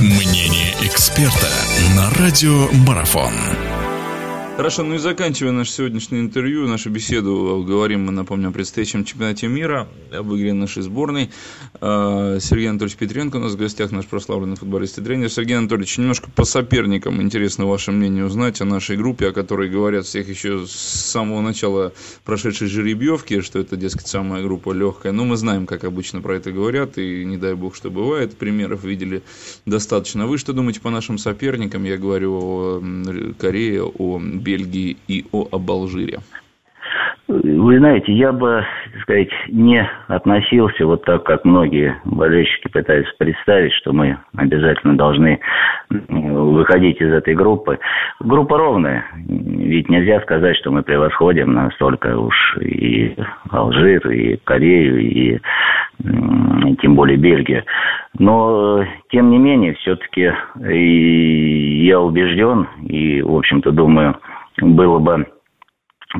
Мнение эксперта на радио Марафон. Хорошо, ну и заканчивая наше сегодняшнее интервью, нашу беседу, говорим мы, напомню, о предстоящем чемпионате мира, об игре нашей сборной. А, Сергей Анатольевич Петренко у нас в гостях, наш прославленный футболист и тренер. Сергей Анатольевич, немножко по соперникам интересно ваше мнение узнать о нашей группе, о которой говорят всех еще с самого начала прошедшей жеребьевки, что это, дескать, самая группа легкая. Но мы знаем, как обычно про это говорят, и не дай бог, что бывает. Примеров видели достаточно. Вы что думаете по нашим соперникам? Я говорю о Корее, о Бельгии и о Алжире? Вы знаете, я бы, так сказать, не относился вот так, как многие болельщики пытаются представить, что мы обязательно должны выходить из этой группы. Группа ровная, ведь нельзя сказать, что мы превосходим настолько уж и Алжир, и Корею, и, тем более Бельгию. Но, тем не менее, все-таки я убежден и, в общем-то, думаю, было бы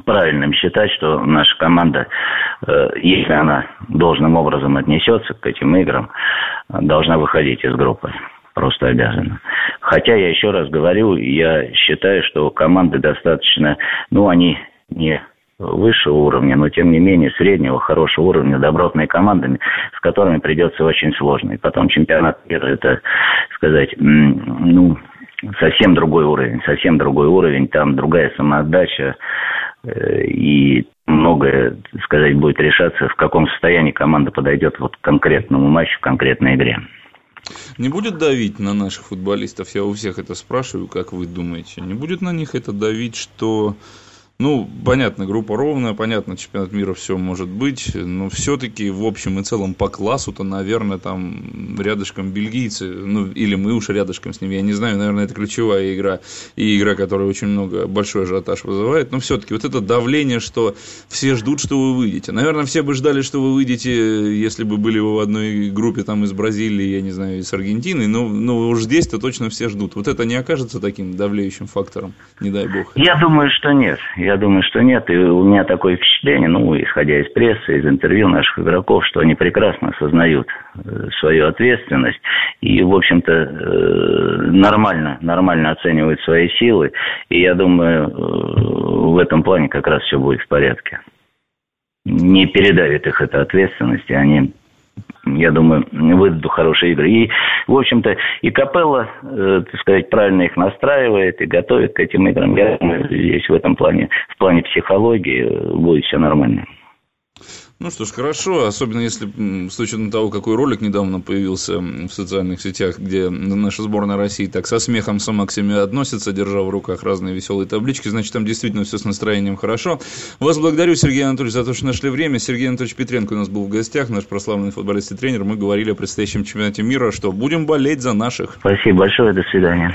правильным считать, что наша команда, э, если она должным образом отнесется к этим играм, должна выходить из группы. Просто обязана. Хотя я еще раз говорю, я считаю, что команды достаточно, ну, они не высшего уровня, но тем не менее среднего, хорошего уровня, добротные командами, с которыми придется очень сложно. И потом чемпионат мира, это, сказать, ну, совсем другой уровень, совсем другой уровень, там другая самоотдача, э, и многое, сказать, будет решаться, в каком состоянии команда подойдет вот к конкретному матчу, к конкретной игре. Не будет давить на наших футболистов, я у всех это спрашиваю, как вы думаете, не будет на них это давить, что ну, понятно, группа ровная, понятно, чемпионат мира все может быть, но все-таки в общем и целом по классу-то, наверное, там рядышком бельгийцы, ну, или мы уж рядышком с ними, я не знаю, наверное, это ключевая игра, и игра, которая очень много, большой ажиотаж вызывает, но все-таки вот это давление, что все ждут, что вы выйдете. Наверное, все бы ждали, что вы выйдете, если бы были вы в одной группе там из Бразилии, я не знаю, из Аргентины, но, но уж здесь-то точно все ждут. Вот это не окажется таким давлеющим фактором, не дай бог. Я думаю, что нет. Я думаю, что нет. И у меня такое впечатление, ну, исходя из прессы, из интервью наших игроков, что они прекрасно осознают э, свою ответственность и, в общем-то, э, нормально, нормально оценивают свои силы. И я думаю, э, в этом плане как раз все будет в порядке. Не передавит их эта ответственность, и они я думаю, выдадут хорошие игры. И, в общем-то, и Капелла, э, так сказать, правильно их настраивает и готовит к этим играм. Я думаю, здесь в этом плане, в плане психологии э, будет все нормально. Ну что ж, хорошо, особенно если с учетом того, какой ролик недавно появился в социальных сетях, где наша сборная России так со смехом сама к себе относится, держа в руках разные веселые таблички, значит, там действительно все с настроением хорошо. Вас благодарю, Сергей Анатольевич, за то, что нашли время. Сергей Анатольевич Петренко у нас был в гостях, наш прославленный футболист и тренер. Мы говорили о предстоящем чемпионате мира, что будем болеть за наших. Спасибо большое, до свидания.